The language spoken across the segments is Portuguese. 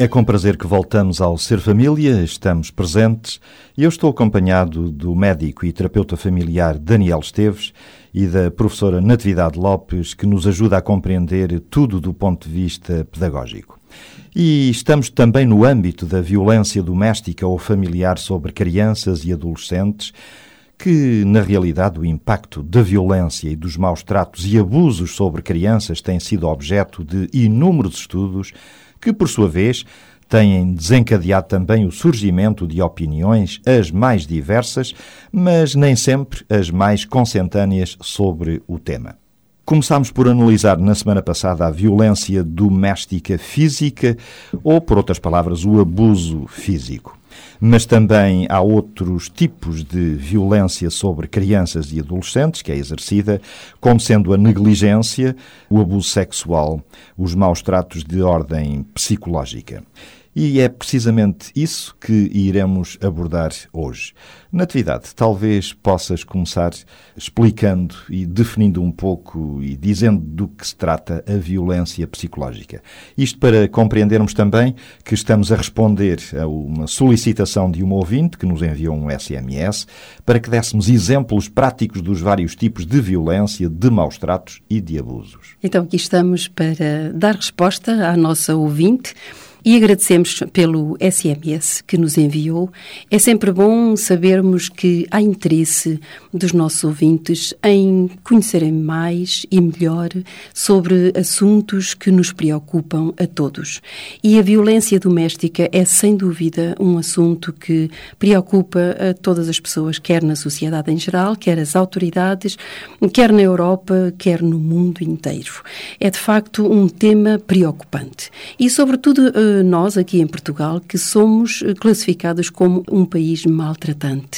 É com prazer que voltamos ao Ser Família, estamos presentes e eu estou acompanhado do médico e terapeuta familiar Daniel Esteves e da professora Natividade Lopes, que nos ajuda a compreender tudo do ponto de vista pedagógico. E estamos também no âmbito da violência doméstica ou familiar sobre crianças e adolescentes, que, na realidade, o impacto da violência e dos maus tratos e abusos sobre crianças tem sido objeto de inúmeros estudos que, por sua vez, têm desencadeado também o surgimento de opiniões as mais diversas, mas nem sempre as mais consentâneas sobre o tema. Começámos por analisar na semana passada a violência doméstica física, ou, por outras palavras, o abuso físico. Mas também há outros tipos de violência sobre crianças e adolescentes que é exercida, como sendo a negligência, o abuso sexual, os maus tratos de ordem psicológica. E é precisamente isso que iremos abordar hoje. Natividade, talvez possas começar explicando e definindo um pouco e dizendo do que se trata a violência psicológica. Isto para compreendermos também que estamos a responder a uma solicitação de uma ouvinte que nos enviou um SMS para que dessemos exemplos práticos dos vários tipos de violência, de maus tratos e de abusos. Então aqui estamos para dar resposta à nossa ouvinte. E agradecemos pelo SMS que nos enviou. É sempre bom que há interesse dos nossos ouvintes em conhecerem mais e melhor sobre assuntos que nos preocupam a todos. E a violência doméstica é, sem dúvida, um assunto que preocupa a todas as pessoas, quer na sociedade em geral, quer as autoridades, quer na Europa, quer no mundo inteiro. É, de facto, um tema preocupante. E, sobretudo, eh, nós aqui em Portugal que somos classificados como um país maltratante.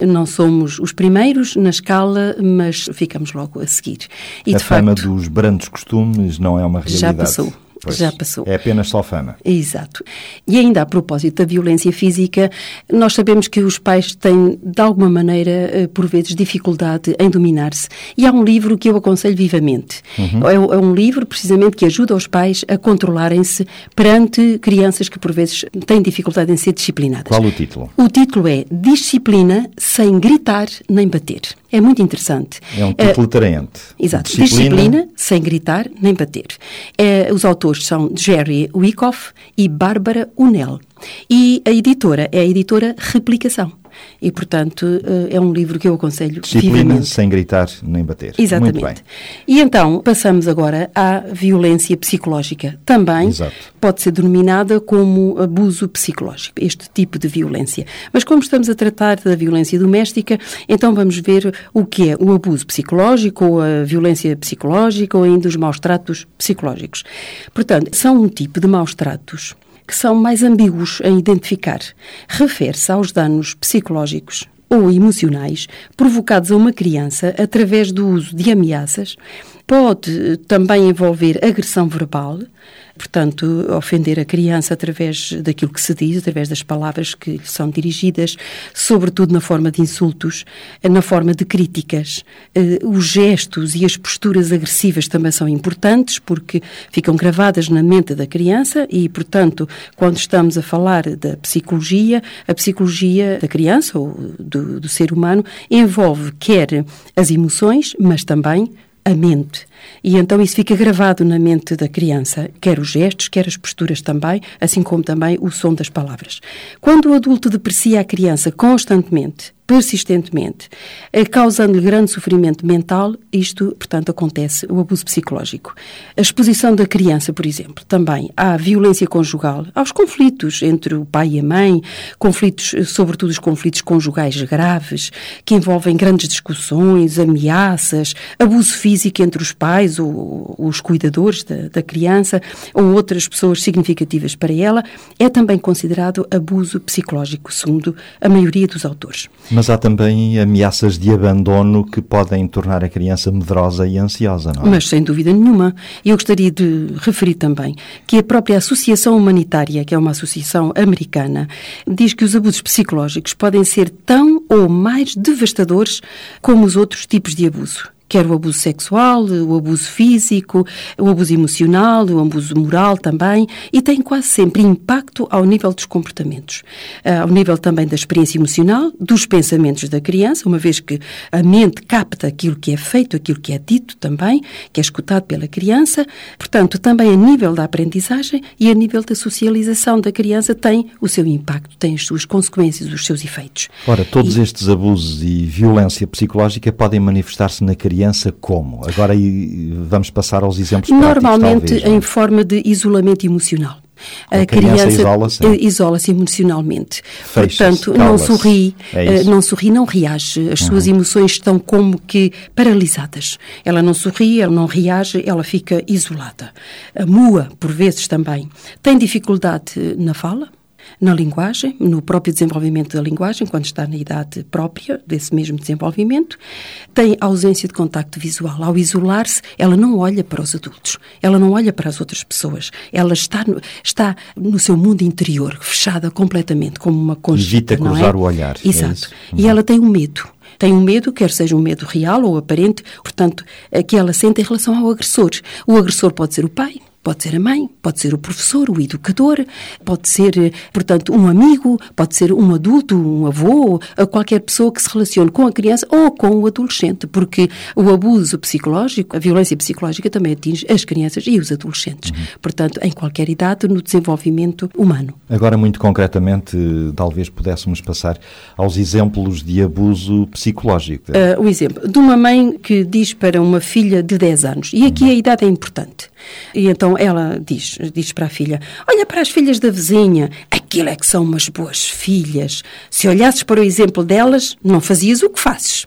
Não somos os primeiros na escala, mas ficamos logo a seguir. E, a fama facto, dos brandos costumes não é uma realidade. Já passou. Pois, já passou. É apenas só fama. Exato. E ainda a propósito da violência física, nós sabemos que os pais têm, de alguma maneira, eh, por vezes, dificuldade em dominar-se. E há um livro que eu aconselho vivamente. Uhum. É, é, um livro, precisamente, que ajuda os pais a controlarem-se perante crianças que, por vezes, têm dificuldade em ser disciplinadas. Qual o título? O título é Disciplina sem gritar nem bater. É muito interessante. É um título atraente. Exato. Disciplina, Disciplina sem gritar nem bater. É, os autores autores são Jerry Wyckoff e Bárbara Unel. E a editora é a editora Replicação. E, portanto, eh, é um livro que eu aconselho Disciplina vivamente. sem gritar nem bater. Exatamente. E então, passamos agora à violência psicológica. Também Exato. pode ser denominada como abuso psicológico, este tipo de violência. Mas como estamos a tratar da violência doméstica, então vamos ver o que é o abuso psicológico, ou a violência psicológica, ou ainda os maus tratos psicológicos. Portanto, são um tipo de maus tratos que são mais ambíguos em identificar. Refere-se aos danos psicológicos ou emocionais provocados a uma criança através do uso de ameaças, pode também envolver agressão verbal, portanto, ofender a criança através daquilo que se diz, através das palavras que lhe são dirigidas, sobretudo na forma de insultos, na forma de críticas. Eh, os gestos e as posturas agressivas também são importantes porque ficam gravadas na mente da criança e, portanto, quando estamos a falar da psicologia, a psicologia da criança ou do, do ser humano envolve quer as emoções, mas também a mente. E então isso fica gravado na mente da criança, quer os gestos, quer as posturas também, assim como também o som das palavras. Quando o adulto deprecia a criança constantemente, persistentemente, eh, causando-lhe grande sofrimento mental, isto, portanto, acontece, o abuso psicológico. A exposição da criança, por exemplo, também à violência conjugal, aos conflitos entre o pai e a mãe, conflitos, eh, sobretudo os conflitos conjugais graves, que envolvem grandes discussões, ameaças, abuso físico entre os pais ou os cuidadores da, da criança ou outras pessoas significativas para ela, é também considerado abuso psicológico, segundo a maioria dos autores. Mas Mas há também ameaças de abandono que podem tornar a criança medrosa e ansiosa, não é? Mas sem dúvida nenhuma. Eu gostaria de referir também que a própria Associação Humanitária, que é uma associação americana, diz que os abusos psicológicos podem ser tão ou mais devastadores como os outros tipos de abuso quer o abuso sexual, o abuso físico, o abuso emocional, o abuso moral também, e tem quase sempre impacto ao nível dos comportamentos, eh, ao nível também da experiência emocional, dos pensamentos da criança, uma vez que a mente capta aquilo que é feito, aquilo que é dito também, que é escutado pela criança, portanto, também a nível da aprendizagem e a nível da socialização da criança tem o seu impacto, tem as suas consequências, os seus efeitos. Ora, todos e... estes abusos e violência psicológica podem manifestar-se na criança criança como? Agora vamos passar aos exemplos Normalmente talvez, em forma de isolamento emocional. A, a criança, criança isola-se isola emocionalmente. Portanto, não sorri, é não sorri, não reage. As uhum. suas emoções estão como que paralisadas. Ela não sorri, ela não reage, ela fica isolada. A mua, por vezes também, tem dificuldade na fala, na linguagem, no próprio desenvolvimento da linguagem, quando está na idade própria desse mesmo desenvolvimento, tem ausência de contacto visual. Ao isolar-se, ela não olha para os adultos, ela não olha para as outras pessoas, ela está no, está no seu mundo interior, fechada completamente, como uma conchita, Evita cruzar é? o olhar. É Exato. É e ela tem um medo tem um medo, quer seja um medo real ou aparente, portanto, que ela sente em relação ao agressor. O agressor pode ser o pai, Pode ser a mãe, pode ser o professor, o educador, pode ser, portanto, um amigo, pode ser um adulto, um avô, qualquer pessoa que se relacione com a criança ou com o adolescente, porque o abuso psicológico, a violência psicológica também atinge as crianças e os adolescentes. Uhum. Portanto, em qualquer idade, no desenvolvimento humano. Agora, muito concretamente, talvez pudéssemos passar aos exemplos de abuso psicológico. Uh, o exemplo de uma mãe que diz para uma filha de 10 anos, e aqui uhum. a idade é importante. E então ela diz, diz para a filha: Olha para as filhas da vizinha, aquilo é que são umas boas filhas. Se olhasses para o exemplo delas, não fazias o que fazes.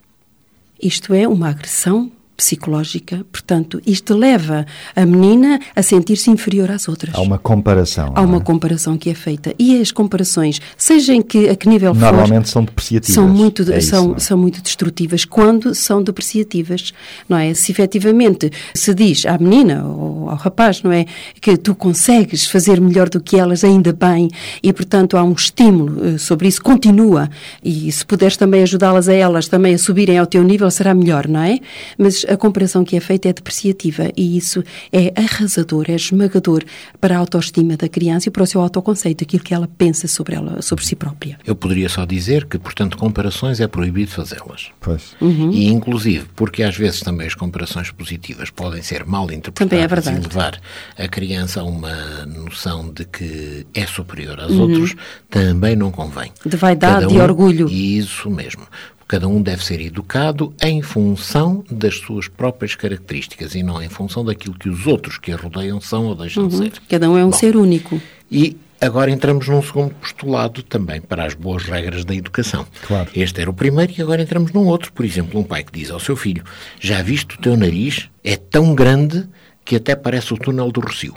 Isto é uma agressão psicológica, portanto, isto leva a menina a sentir-se inferior às outras. Há uma comparação. Há uma é? comparação que é feita. E as comparações, seja em que, a que nível Normalmente for, são depreciativas. São muito, é são, isso, é? são muito destrutivas quando são depreciativas, não é? Se efetivamente se diz à menina ou ao rapaz, não é? Que tu consegues fazer melhor do que elas, ainda bem, e portanto há um estímulo eh, sobre isso, continua. E se puderes também ajudá-las a elas também a subirem ao teu nível, será melhor, não é? Mas a comparação que é feita é depreciativa e isso é arrasador, é esmagador para a autoestima da criança e para o seu autoconceito, aquilo que ela pensa sobre ela, sobre si própria. Eu poderia só dizer que, portanto, comparações é proibido fazê-las. Pois. Uhum. E, inclusive, porque às vezes também as comparações positivas podem ser mal interpretadas é e levar a criança a uma noção de que é superior aos uhum. outros, também não convém. De vaidade um, e orgulho. Isso mesmo. Cada um deve ser educado em função das suas próprias características e não em função daquilo que os outros que a rodeiam são ou deixam uhum. de ser. Cada um é um Bom, ser único. E agora entramos num segundo postulado também para as boas regras da educação. Claro. Este era o primeiro e agora entramos num outro. Por exemplo, um pai que diz ao seu filho: Já viste o teu nariz? É tão grande que até parece o túnel do Rocio.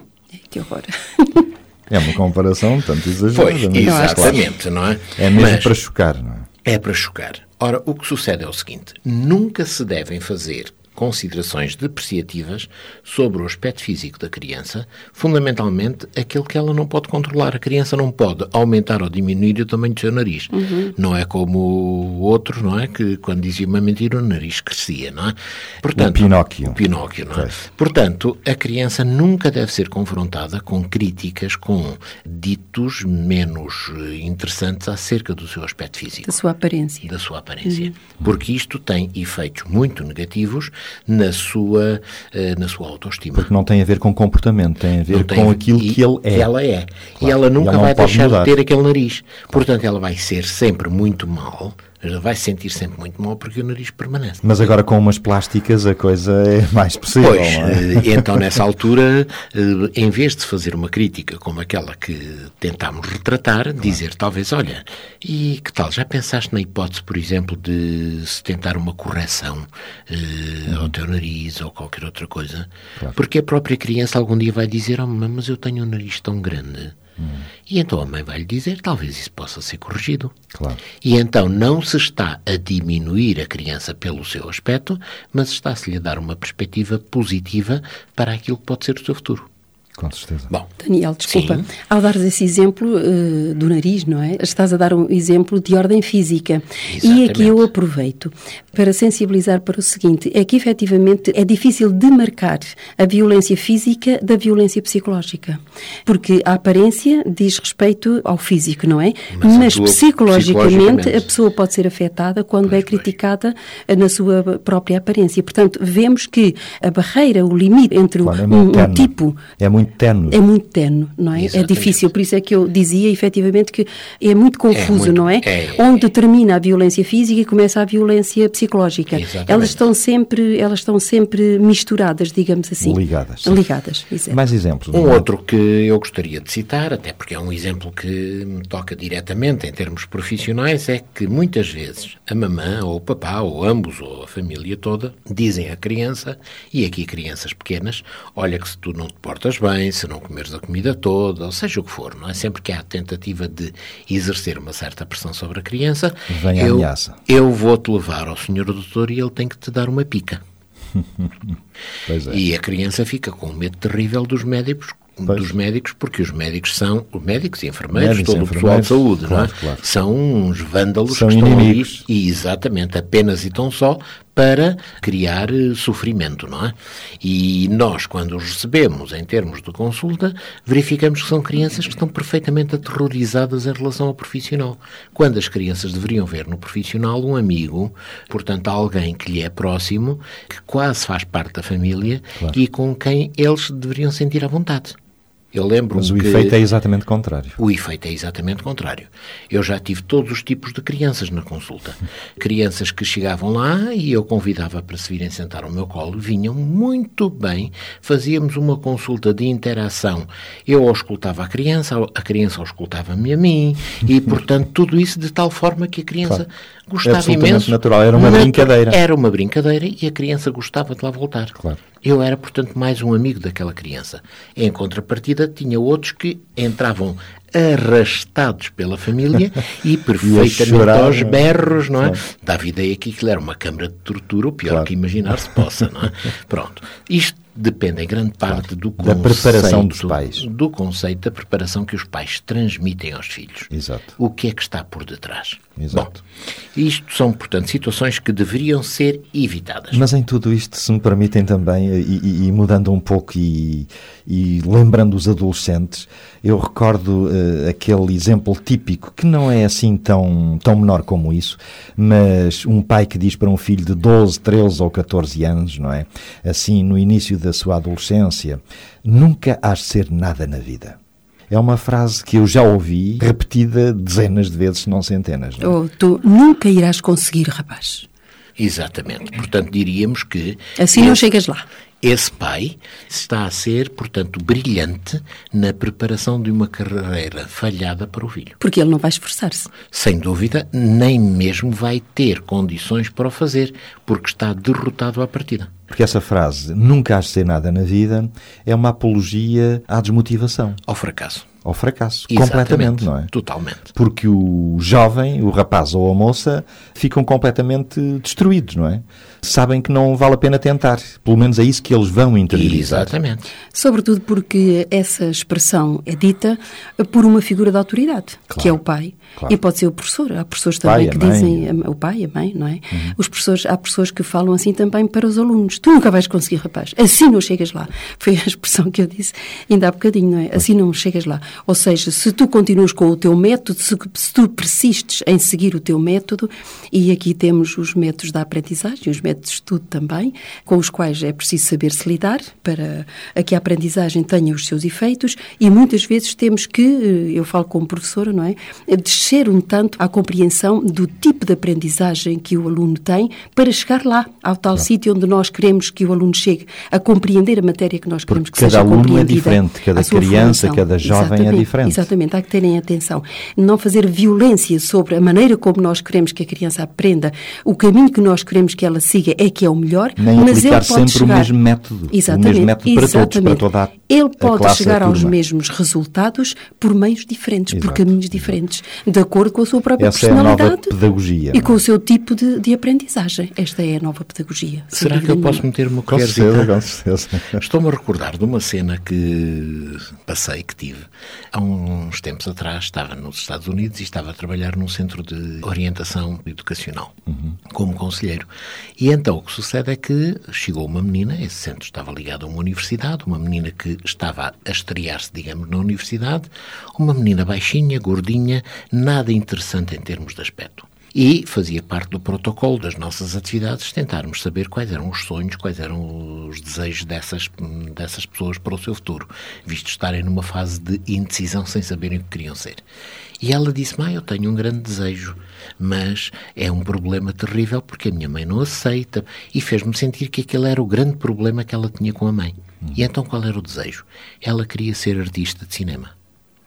Que horror. É uma comparação tanto exagerada. Pois, exatamente, não é? É mesmo Mas, para chocar, não é? É para chocar. Ora, o que sucede é o seguinte: nunca se devem fazer considerações depreciativas sobre o aspecto físico da criança, fundamentalmente aquele que ela não pode controlar. A criança não pode aumentar ou diminuir o tamanho do seu nariz. Uhum. Não é como o outro, não é? Que quando dizia uma mentira o nariz crescia, não é? Portanto, o Pinóquio. O Pinóquio, não é? Portanto, a criança nunca deve ser confrontada com críticas, com ditos menos eh, interessantes acerca do seu aspecto físico. Da sua aparência. Da sua aparência. Uhum. Porque isto tem efeitos muito negativos na sua, eh, na sua autoestima. Porque não tem a ver com comportamento, tem a ver tem com aquilo que ele é. Ela é. Claro. E ela nunca e ela vai deixar mudar. de ter aquele nariz. Portanto, ela vai ser sempre muito mal vai se sentir sempre muito mal porque o nariz permanece. Mas agora com umas plásticas a coisa é mais possível. Pois, é? Eh, então nessa altura, eh, em vez de fazer uma crítica como aquela que tentámos retratar, claro. dizer talvez, olha, e que tal, já pensaste na hipótese, por exemplo, de se tentar uma correção uh, uhum. ao teu nariz ou qualquer outra coisa? Claro. Porque a própria criança algum dia vai dizer, oh, mas eu tenho um nariz tão grande E então a mãe vai lhe dizer, talvez isso possa ser corrigido. Claro. E então não se está a diminuir a criança pelo seu aspecto, mas está-se-lhe a dar uma perspectiva positiva para aquilo que pode ser o seu futuro. Com certeza. Bom, Daniel, desculpa. Sim. Ao dares esse exemplo uh, do nariz, não é? Estás a dar um exemplo de ordem física. Exatamente. E aqui eu aproveito para sensibilizar para o seguinte: é que efetivamente é difícil demarcar a violência física da violência psicológica. Porque a aparência diz respeito ao físico, não é? Mas Mas, psicologicamente, psicologicamente. a pessoa pode ser afetada quando é criticada eh, na sua própria aparência. Portanto, vemos que a barreira, o limite entre Claro, é um, um tipo É muito tenue. é muito tenue, não é? É Exatamente. difícil, por isso é que eu dizia efetivamente que é muito confuso, muito- não é? é- Onde termina a violência física e começa a violência psicológica. Exatamente. Elas estão sempre, elas estão sempre misturadas, digamos assim. Ligadas. Ligadas, exato. Mais exemplos. Um não é? outro que eu gostaria de citar, até porque é um exemplo que me toca diretamente em termos profissionais, é que muitas vezes a mamã ou o papá, ou ambos, ou a família toda, dizem à criança, e aqui crianças pequenas, olha que se tu não te portas bem, se não comeres a comida toda, ou seja o que for, não é? Sempre que há a tentativa de exercer uma certa pressão sobre a criança, Vem a eu, ameaça. eu vou-te levar ao senhor doutor e ele tem que te dar uma pica. É. E a criança fica com um medo terrível dos médicos, Pois. dos médicos, porque os médicos são os médicos e enfermeiros, Médicos todo o pessoal de saúde, não é? claro, claro. São uns vândalos São que estão inimigos. ali, e exatamente, apenas e tão só para criar eh, sofrimento, não é? E nós, quando os recebemos em termos de consulta, verificamos que são crianças que estão perfeitamente aterrorizadas em relação ao profissional. Quando as crianças deveriam ver no profissional um amigo, portanto, alguém que lhe é próximo, que quase faz parte da família e com quem eles deveriam sentir à vontade. Eu lembro-me Mas o efeito é exatamente contrário. O efeito é exatamente contrário. Eu já tive todos os tipos de crianças na consulta. Crianças que chegavam lá e eu convidava para se virem sentar ao meu colo, vinham muito bem, fazíamos uma consulta de interação. Eu auscultava a criança, a criança auscultava-me a mim e, portanto, tudo isso de tal forma que a criança Claro. gostava Absolutamente imenso. natural, era uma brincadeira. Era uma brincadeira e a criança gostava de lá voltar. Claro. Eu era, portanto, mais um amigo daquela criança. Em contrapartida, tinha outros que entravam arrastados pela família e perfeitamente chorar, aos não é? berros, não é? Claro. Dava a ideia que aquilo era uma câmara de tortura, o pior Claro. que imaginar se possa, não é? Pronto. Isto depende em grande parte do Da conceito, preparação dos pais. Do conceito da preparação que os pais transmitem aos filhos. Exato. O que é que está por detrás? Exato. Bom, isto são, portanto, situações que deveriam ser evitadas. Mas em tudo isto, se me permitem também, e, e- e mudando um pouco e, e lembrando os adolescentes, eu recordo eh, aquele exemplo típico, que não é assim tão, tão menor como isso, mas um pai que diz para um filho de 12, 13 ou 14 anos, não é? Assim, no início da sua adolescência, nunca has de ser nada na vida. É uma frase que eu já ouvi repetida dezenas de vezes, se não centenas. Não é? Ou tu nunca irás conseguir, rapaz. Exatamente. Portanto, diríamos que. Assim não esse- chegas lá. Esse pai está a ser, portanto, brilhante na preparação de uma carreira falhada para o filho. Porque ele não vai esforçar-se. Sem dúvida, nem mesmo vai ter condições para o fazer, porque está derrotado à partida. Porque essa frase, nunca has de ser nada na vida, é uma apologia à desmotivação, Ao fracasso. Ao fracasso, Exatamente. completamente, não é? Totalmente. Porque o jovem, o rapaz ou a moça, ficam completamente destruídos, não é? Sabem que não vale a pena tentar. Pelo menos é isso que eles vão interiorizar. Exatamente. Sobretudo porque essa expressão é dita por uma figura de autoridade, Claro. que é o pai. Claro. E pode ser o professor. Há professores Pai, também a que. Uhum. dizem o pai, a mãe, não é? Os professores, há professores que falam assim também para os alunos. Tu nunca vais conseguir, rapaz. Assim não chegas lá. Foi a expressão que eu disse ainda há bocadinho, não é? Assim não chegas lá. Ou seja, se tu continuas com o teu método, se, se tu persistes em seguir o teu método, e aqui temos os métodos da aprendizagem, os métodos de estudo também, com os quais é preciso saber se lidar para que a aprendizagem tenha os seus efeitos, e muitas vezes temos que, eh, eu falo como professora, não é? Descer um tanto à compreensão do tipo de aprendizagem que o aluno tem para chegar lá, ao tal sítio onde nós queremos que o aluno chegue, a compreender a matéria que nós queremos Porque que seja cada aluno é diferente, cada criança, formação. cada jovem também é diferente. Exatamente, há que terem atenção. Não fazer violência sobre a maneira como nós queremos que a criança aprenda, o caminho que nós queremos que ela siga é que é o melhor, Nem mas ele pode sempre chegar... o mesmo método. Exatamente, o mesmo método para exatamente. todos, para toda a Ele pode a chegar aos turma. mesmos resultados por meios diferentes, por Exato, caminhos diferentes, de acordo com a sua própria Essa é a nova personalidade pedagogia. e com o seu tipo de, de aprendizagem. Esta é a nova pedagogia. Será que eu posso meter uma Com certeza, colherzita? com certeza. Estou-me a recordar de uma cena que passei, que tive. Há uns tempos atrás estava nos Estados Unidos e estava a trabalhar num centro de orientação educacional, como conselheiro. E então o que sucede é que chegou uma menina, esse centro estava ligado a uma universidade, uma menina que estava a estrear-se, digamos, na universidade, uma menina baixinha, gordinha, nada interessante em termos de aspecto. E fazia parte do protocolo das nossas atividades tentarmos saber quais eram os sonhos, quais eram os desejos dessas, dessas pessoas para o seu futuro, visto estarem numa fase de indecisão sem saberem o que queriam ser. E ela disse-me: ah, Eu tenho um grande desejo, mas é um problema terrível porque a minha mãe não aceita. E fez-me sentir que aquele era o grande problema que ela tinha com a mãe. E então qual era o desejo? Ela queria ser artista de cinema.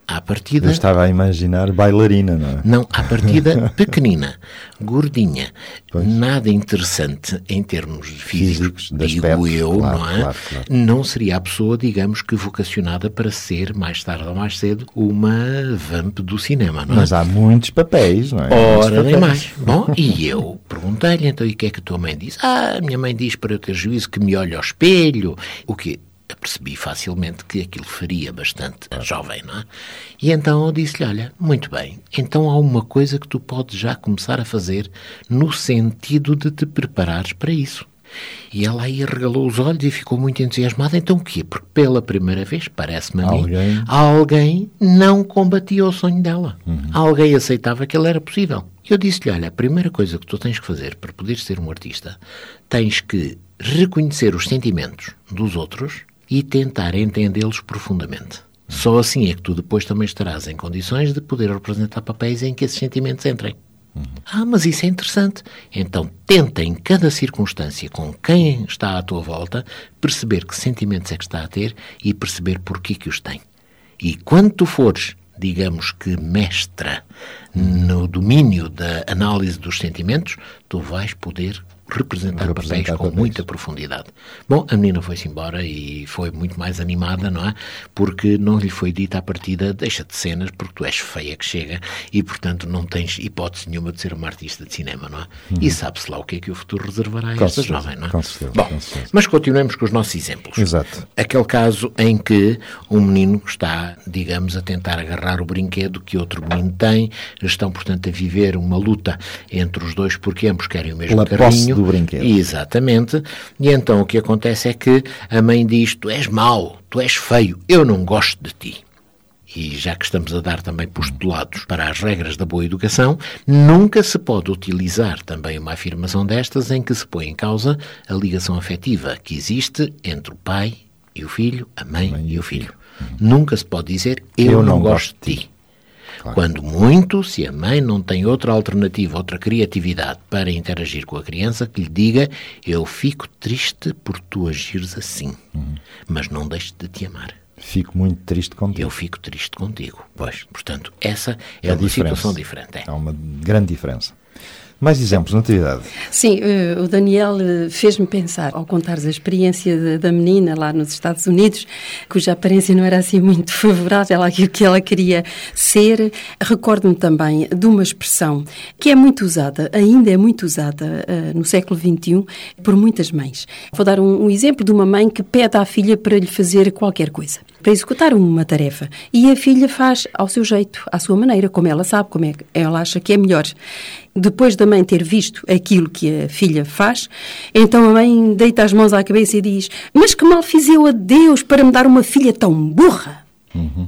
À partida. Eu estava a imaginar bailarina, não é? Não, à partida pequenina, gordinha, nada interessante em termos físicos, Físicos, digo aspecto, eu, claro, não é? claro, claro. Não seria a pessoa, digamos que vocacionada para ser, mais tarde ou mais cedo, uma vamp do cinema, não é? Mas há muitos papéis, não é? Ora, nem mais. Bom, e eu perguntei-lhe, então, e o que é que a tua mãe disse? Ah, minha mãe diz para eu ter juízo que me olhe ao espelho. O quê? Percebi facilmente que aquilo faria bastante a jovem, não é? E então eu disse-lhe, olha, muito bem, então há uma coisa que tu podes já começar a fazer no sentido de te preparares para isso. E ela aí regalou os olhos e ficou muito entusiasmada. Então o quê? Porque pela primeira vez, parece-me a mim, Alguém- alguém não combatia o sonho dela. Alguém aceitava que ele era possível. Eu disse-lhe, olha, a primeira coisa que tu tens que fazer para poderes ser um artista, tens que reconhecer os sentimentos dos outros e tentar entendê-los profundamente. Só assim é que tu depois também estarás em condições de poder representar papéis em que esses sentimentos entrem. Ah, mas isso é interessante. Então tenta em cada circunstância com quem está à tua volta perceber que sentimentos é que está a ter e perceber porquê que os tem. E quando tu fores, digamos que mestra no domínio da análise dos sentimentos, tu vais poder representar, Representar papéis com papéis. muita profundidade. Bom, a menina foi-se embora e foi muito mais animada, não é? Porque não lhe foi dita à partida, deixa de cenas, porque tu és feia que chega e, portanto, não tens hipótese nenhuma de ser uma artista de cinema, não é? E sabe-se lá o que é que o futuro reservará a Uhum. Com esta certeza, jovem, não é? com certeza, Bom, com certeza. mas continuemos com os nossos exemplos. Exato. Aquele caso em que um menino está, digamos, a tentar agarrar o brinquedo que outro menino tem, estão, portanto, a viver uma luta entre os dois porque ambos querem o mesmo posse carrinho. Do brinquedo. Exatamente. E então o que acontece é que a mãe diz: Tu és mau, tu és feio, eu não gosto de ti. E já que estamos a dar também postulados para as regras da boa educação, nunca se pode utilizar também uma afirmação destas em que se põe em causa a ligação afetiva que existe entre o pai e o filho, a mãe, e o filho. Nunca se pode dizer eu, não, gosto de ti. Quando muito, se a mãe não tem outra alternativa, outra criatividade para interagir com a criança, que lhe diga: Eu fico triste por tu agires assim, mas não deixes de te amar. Fico muito triste contigo. Eu fico triste contigo. Pois, portanto, essa é, a uma diferença. situação diferente. é. Há uma grande diferença. Mais exemplos, Natividade. Sim, eh, o Daniel eh, fez-me pensar, ao contares a experiência da menina lá nos Estados Unidos, cuja aparência não era assim muito favorável àquilo que ela queria ser, recordo-me também de uma expressão que é muito usada, ainda é muito usada eh, no século XXI, por muitas mães. Vou dar um exemplo de uma mãe que pede à filha para lhe fazer qualquer coisa, para executar uma tarefa, e a filha faz ao seu jeito, à sua maneira, como ela sabe, como é que ela acha que é melhor. Depois da mãe ter visto aquilo que a filha faz, então a mãe deita as mãos à cabeça e diz: Mas que mal fiz eu a Deus para me dar uma filha tão burra?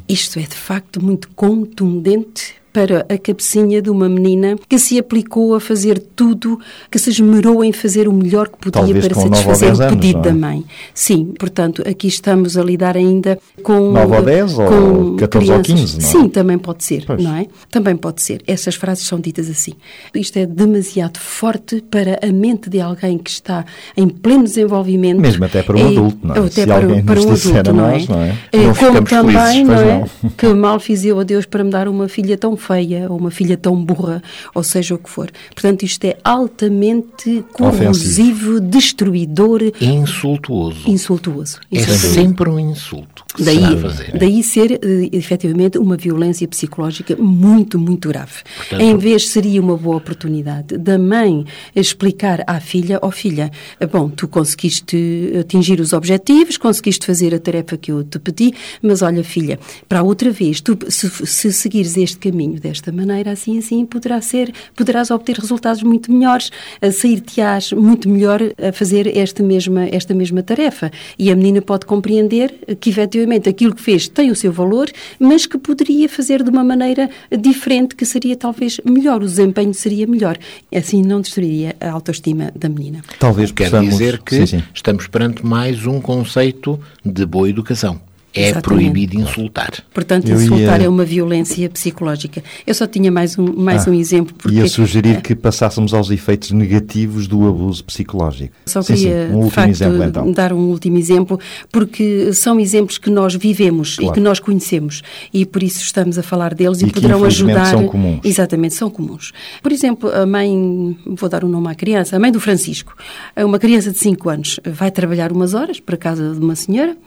Isto é de facto muito contundente para a cabecinha de uma menina que se aplicou a fazer tudo, que se esmerou em fazer o melhor que podia Talvez para satisfazer ou o pedido anos, da é? mãe. Sim, portanto, aqui estamos a lidar ainda com... 9 ou 10 ou com 14 ou crianças. 15, não é? Sim, também pode ser, Pois. não é? Também pode ser. Essas frases são ditas assim. Isto é demasiado forte para a mente de alguém que está em pleno desenvolvimento. Mesmo até para um adulto, não é? ou Até Se para, alguém para um adulto, não nós, é? não é? É, Não como também, não é? não. Que mal fiz eu a Deus para me dar uma filha tão feia ou uma filha tão burra, ou seja o que for. Portanto, isto é altamente corrosivo, destruidor, Insultuoso. insultuoso. É Exatamente. sempre um insulto se Daí, fazer. daí ser, eh, efetivamente, uma violência psicológica muito, muito grave. Portanto- em vez, seria uma boa oportunidade da mãe explicar à filha, ó filha, eh, bom, tu conseguiste atingir os objetivos, conseguiste fazer a tarefa que eu te pedi, mas olha, filha, para outra vez, tu, se, se seguires este caminho desta maneira, assim, assim, poderá ser, poderás obter resultados muito melhores, a sair-te-ás muito melhor a fazer esta mesma, esta mesma tarefa. E a menina pode compreender que, efetivamente, aquilo que fez tem o seu valor, mas que poderia fazer de uma maneira diferente, que seria talvez melhor, o desempenho seria melhor. Assim não destruiria a autoestima da menina. Talvez Quer possamos... dizer que Sim, sim. estamos perante mais um conceito de boa educação. É Exatamente. proibido insultar. Portanto, Eu insultar ia- é uma violência psicológica. Eu só tinha mais um, mais Ah, um exemplo. Porque, Ia sugerir que passássemos aos efeitos negativos do abuso psicológico. Só Sim, sim, queria, um de último facto, exemplo então. dar um último exemplo, porque são exemplos que nós vivemos Claro. e que nós conhecemos e por isso estamos a falar deles e, E poderão ajudar. são comuns. Exatamente, são comuns. Por exemplo, a mãe, vou dar um nome à criança, a mãe do Francisco, uma criança de 5 anos, vai trabalhar umas horas para casa de uma senhora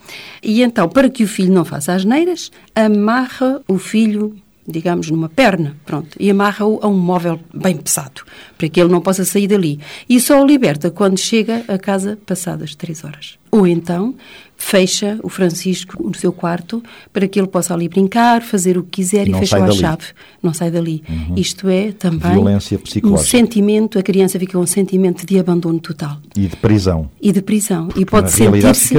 e então, para que o filho não faça asneiras, amarra o filho digamos, numa perna, pronto, e amarra-o a um móvel bem pesado, para que ele não possa sair dali. E só o liberta quando chega a casa passadas três horas. Ou então fecha o Francisco no seu quarto para que ele possa ali brincar, fazer o que quiser Não e fecha sai a dali. chave. Não sai dali. Isto é também Violência um psicológica. sentimento, a criança fica com um sentimento de abandono total E de prisão. e de prisão. e pode sentir-se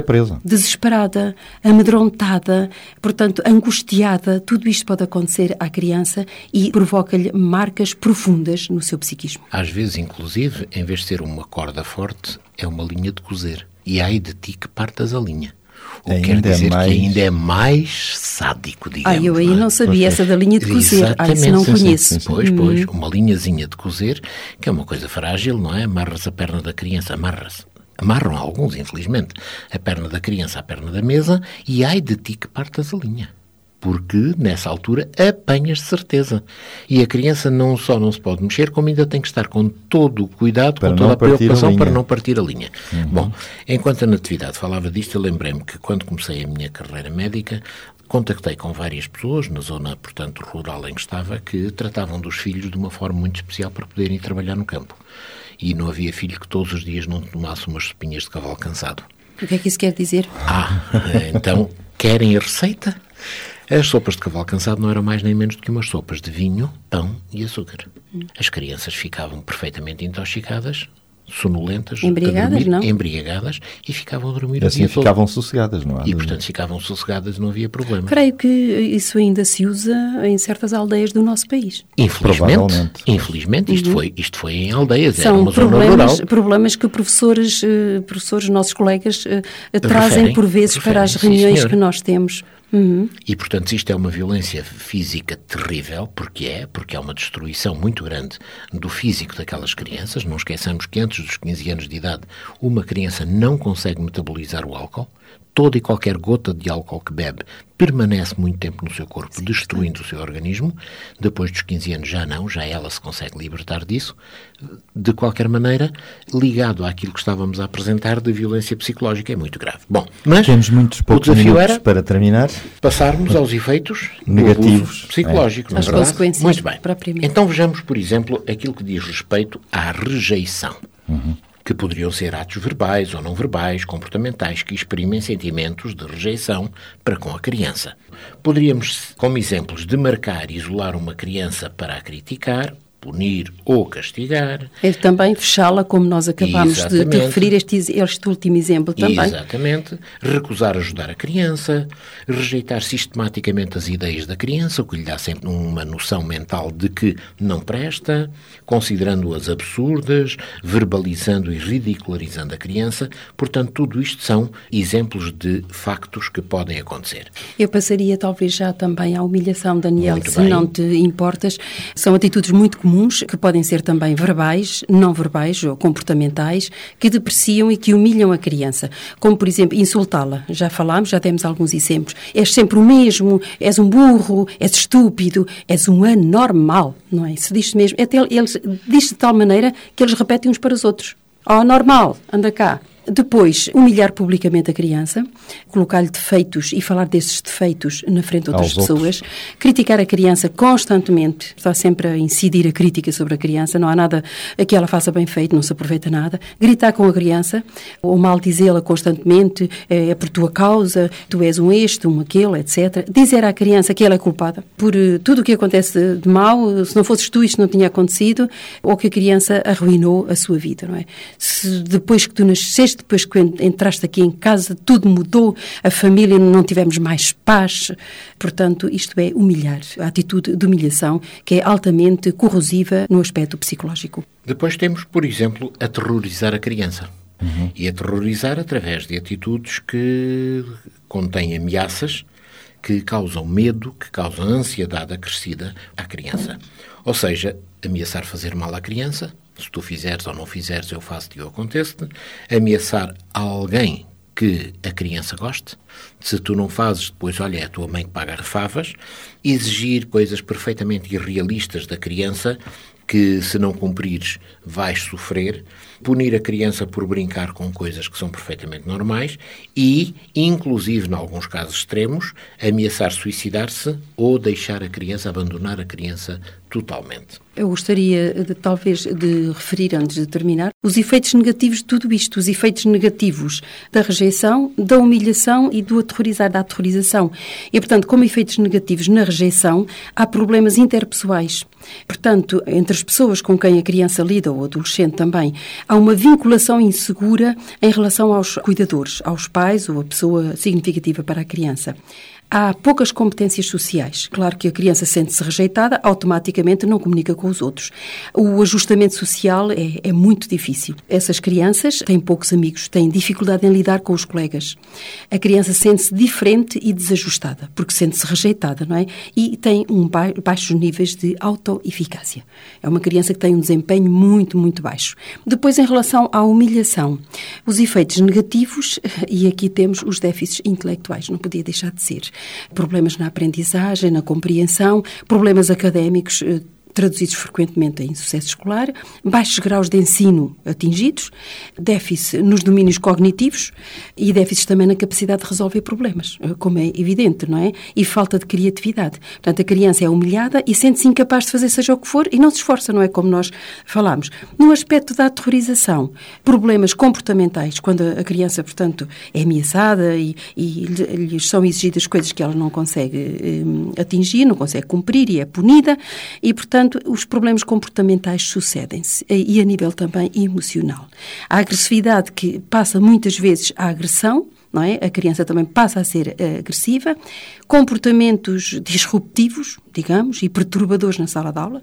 desesperada, amedrontada, portanto, angustiada. Tudo isto pode acontecer à criança e provoca-lhe marcas profundas no seu psiquismo. Às vezes, inclusive, em vez de ser uma corda forte, é uma linha de cozer. E ai de ti que partas a linha. O que quer Ainda é dizer mais- que ainda é mais sádico, digamos. Ah, eu aí é? não sabia essa da linha de cozer. Ah, isso Exatamente, não sim, conheço. sim, sim. Pois, Hum. pois, uma linhazinha de cozer, que é uma coisa frágil, não é? Amarras a perna da criança, amarras. Amarram alguns, infelizmente, a perna da criança à perna da mesa e ai de ti que partas a linha. Porque, nessa altura, apanhas de certeza. E a criança não só não se pode mexer, como ainda tem que estar com todo o cuidado, Para com não toda a partir a preocupação linha. para não partir a linha. Bom, enquanto a Natividade falava disto, eu lembrei-me que quando comecei a minha carreira médica, contactei com várias pessoas na zona, portanto, rural em que estava, que tratavam dos filhos de uma forma muito especial para poderem trabalhar no campo. E não havia filho que todos os dias não tomasse umas sopinhas de cavalo cansado. O que é que isso quer dizer? Ah, então, querem a receita? As sopas de cavalo cansado não eram mais nem menos do que umas sopas de vinho, pão e açúcar. As crianças ficavam perfeitamente intoxicadas, sonolentas, Embriagadas, dormir, não? embriagadas, e ficavam a dormir o Assim dia todo. ficavam sossegadas, não é? E, portanto, ficavam sossegadas, não havia problema. Creio que isso ainda se usa em certas aldeias do nosso país. Infelizmente, infelizmente isto, foi, isto foi em aldeias, era Uhum. São uma zona problemas, rural. problemas que professores, eh, professores, nossos colegas, eh, trazem Referem, por vezes para as sim, reuniões que nós temos. Uhum. E, portanto, isto é uma violência física terrível, porque é, porque é uma destruição muito grande do físico daquelas crianças. Não esqueçamos que antes dos 15 anos de idade, uma criança não consegue metabolizar o álcool. Toda e qualquer gota de álcool que bebe permanece muito tempo no seu corpo, destruindo o seu organismo. Depois dos 15 anos já não, já ela se consegue libertar disso. De qualquer maneira, ligado àquilo que estávamos a apresentar de violência psicológica, é muito grave. Bom, mas Temos muitos o poucos desafio minutos era para terminar. passarmos aos efeitos Negativos, abuso psicológico, não é Às verdade? consequências, Muito bem. Então vejamos, por exemplo, aquilo que diz respeito à rejeição. Que poderiam ser atos verbais ou não verbais, comportamentais, que exprimem sentimentos de rejeição para com a criança. Poderíamos, como exemplos, demarcar e isolar uma criança para a criticar punir ou castigar. É também fechá-la, como nós acabamos de, de, referir este, este último exemplo também. Exatamente. Recusar ajudar a criança, rejeitar sistematicamente as ideias da criança, o que lhe dá sempre uma noção mental de que não presta, considerando-as absurdas, verbalizando e ridicularizando a criança. Portanto, tudo isto são exemplos de factos que podem acontecer. Eu passaria talvez já também à humilhação, Daniel, muito se bem. não te importas. São atitudes muito comuns comuns, que podem ser também verbais, não verbais ou comportamentais, que depreciam e que humilham a criança. Como, por exemplo, insultá-la. Já falámos, já temos alguns exemplos. És sempre o mesmo, és um burro, és estúpido, és um anormal, não é? Se diz mesmo. Até eles diz de tal maneira que eles repetem uns para os outros. Oh, normal, anda cá. Depois, humilhar publicamente a criança, colocar-lhe defeitos e falar desses defeitos na frente de outras Aos pessoas, outros. criticar a criança constantemente, está sempre a incidir a crítica sobre a criança, não há nada que ela faça bem feito, não se aproveita nada, gritar com a criança, ou mal dizê-la constantemente, é, é por tua causa, tu és um este, um aquele, etc. Dizer à criança que ela é culpada por uh, tudo o que acontece de mal, se não fosses tu isto não tinha acontecido, ou que a criança arruinou a sua vida, não é? Se depois que tu nasceste depois que entraste aqui em casa, tudo mudou, a família não tivemos mais paz. Portanto, isto é humilhar, a atitude de humilhação que é altamente corrosiva no aspecto psicológico. Depois temos, por exemplo, aterrorizar a criança. Uhum. E aterrorizar através de atitudes que contêm ameaças, que causam medo, que causam ansiedade acrescida à criança. Ou seja, ameaçar fazer mal à criança, se tu fizeres ou não fizeres, eu faço-te eu aconteço-te. Ameaçar alguém que a criança goste. Se tu não fazes, depois, olha, é a tua mãe que paga favas. Exigir coisas perfeitamente irrealistas da criança que, se não cumprires, vais sofrer. Punir a criança por brincar com coisas que são perfeitamente normais e, inclusive, em alguns casos extremos, ameaçar suicidar-se ou deixar a criança, abandonar a criança totalmente. Eu gostaria, de, talvez, de referir, antes de terminar, os efeitos negativos de tudo isto, os efeitos negativos da rejeição, da humilhação e do aterrorizar, da aterrorização. E, portanto, como efeitos negativos na rejeição, há problemas interpessoais. Portanto, entre as pessoas com quem a criança lida, ou o adolescente também, há uma vinculação insegura em relação aos cuidadores, aos pais ou a pessoa significativa para a criança. Há poucas competências sociais. Claro que a criança sente-se rejeitada, automaticamente não comunica com os outros. O ajustamento social é, é, muito difícil. Essas crianças têm poucos amigos, têm dificuldade em lidar com os colegas. A criança sente-se diferente e desajustada, porque sente-se rejeitada, não é? E tem um ba baixos níveis de autoeficácia. É uma criança que tem um desempenho muito, muito baixo. Depois, em relação à humilhação, os efeitos negativos, e aqui temos os déficits intelectuais, não podia deixar de ser. Problemas na aprendizagem, na compreensão, problemas académicos eh, traduzidos frequentemente em sucesso escolar, baixos graus de ensino atingidos, déficit nos domínios cognitivos e déficits também na capacidade de resolver problemas, como é evidente, não é? E falta de criatividade. Portanto, a criança é humilhada e sente-se incapaz de fazer seja o que for e não se esforça, não é? Como nós falámos. No aspecto da aterrorização, problemas comportamentais, quando a criança, portanto, é ameaçada e, e lhes são exigidas coisas que ela não consegue eh, atingir, não consegue cumprir e é punida e, portanto, Portanto, os problemas comportamentais sucedem-se e a nível também emocional. A agressividade que passa muitas vezes à agressão, não é? A criança também passa a ser uh, agressiva, comportamentos disruptivos, digamos, e perturbadores na sala de aula,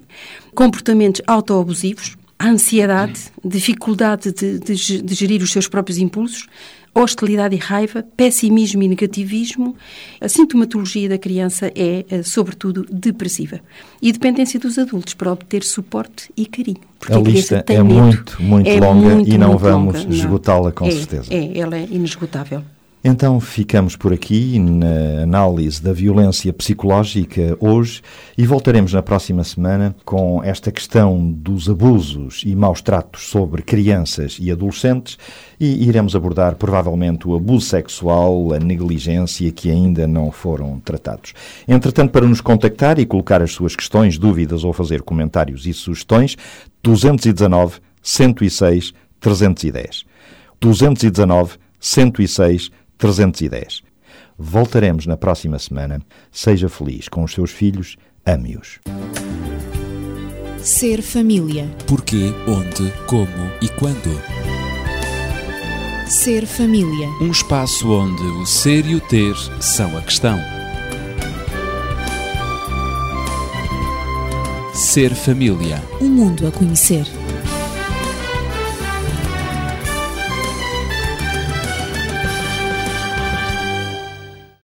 comportamentos autoabusivos, ansiedade, dificuldade de, de, de gerir os seus próprios impulsos, hostilidade e raiva, pessimismo e negativismo. A sintomatologia da criança é, eh, sobretudo, depressiva. E dependência dos adultos para obter suporte e carinho. A, a lista é medo. muito, muito é longa muito, e não vamos esgotá-la com é, certeza. É, ela é inesgotável. Então ficamos por aqui na análise da violência psicológica hoje e voltaremos na próxima semana com esta questão dos abusos e maus tratos sobre crianças e adolescentes e iremos abordar provavelmente o abuso sexual, a negligência que ainda não foram tratados. Entretanto, para nos contactar e colocar as suas questões, dúvidas ou fazer comentários e sugestões, 219 106 310. 219 106 310. Voltaremos na próxima semana. Seja feliz com os seus filhos, ame-os. Ser família. Porquê, onde, como e quando. Ser família. Um espaço onde o ser e o ter são a questão. Ser família. Um mundo a conhecer.